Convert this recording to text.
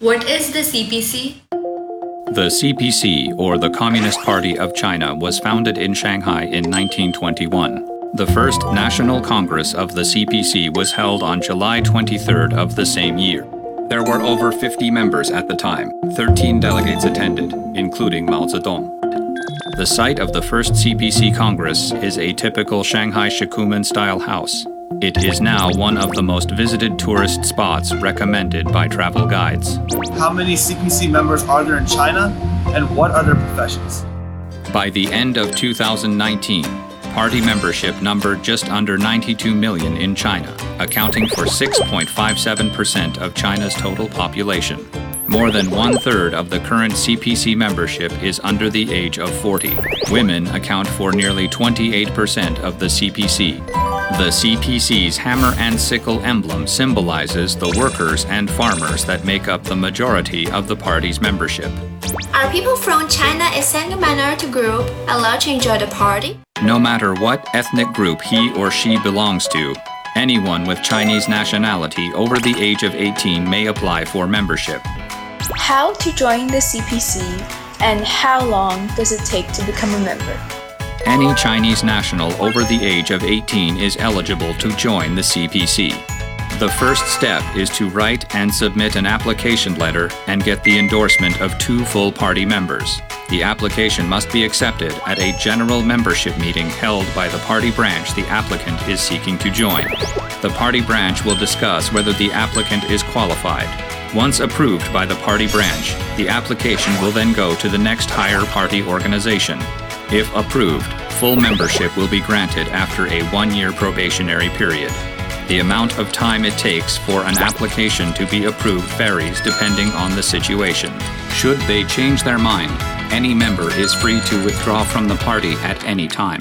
What is the CPC? The CPC, or the Communist Party of China, was founded in Shanghai in 1921. The first National Congress of the CPC was held on July 23rd of the same year. There were over 50 members at the time. 13 delegates attended, including Mao Zedong. The site of the first CPC Congress is a typical Shanghai Shikumen style house. It is now one of the most visited tourist spots recommended by travel guides. How many CPC members are there in China? And what other professions? By the end of 2019, party membership numbered just under 92 million in China, accounting for 6.57% of China's total population. More than one third of the current CPC membership is under the age of 40. Women account for nearly 28% of the CPC. The CPC's hammer and sickle emblem symbolizes the workers and farmers that make up the majority of the party's membership. Are people from China a single minority group allowed to enjoy the party? No matter what ethnic group he or she belongs to, anyone with Chinese nationality over the age of 18 may apply for membership. How to join the CPC and how long does it take to become a member? Any Chinese national over the age of 18 is eligible to join the CPC. The first step is to write and submit an application letter and get the endorsement of two full party members. The application must be accepted at a general membership meeting held by the party branch the applicant is seeking to join. The party branch will discuss whether the applicant is qualified. Once approved by the party branch, the application will then go to the next higher party organization. If approved, full membership will be granted after a one year probationary period. The amount of time it takes for an application to be approved varies depending on the situation. Should they change their mind, any member is free to withdraw from the party at any time.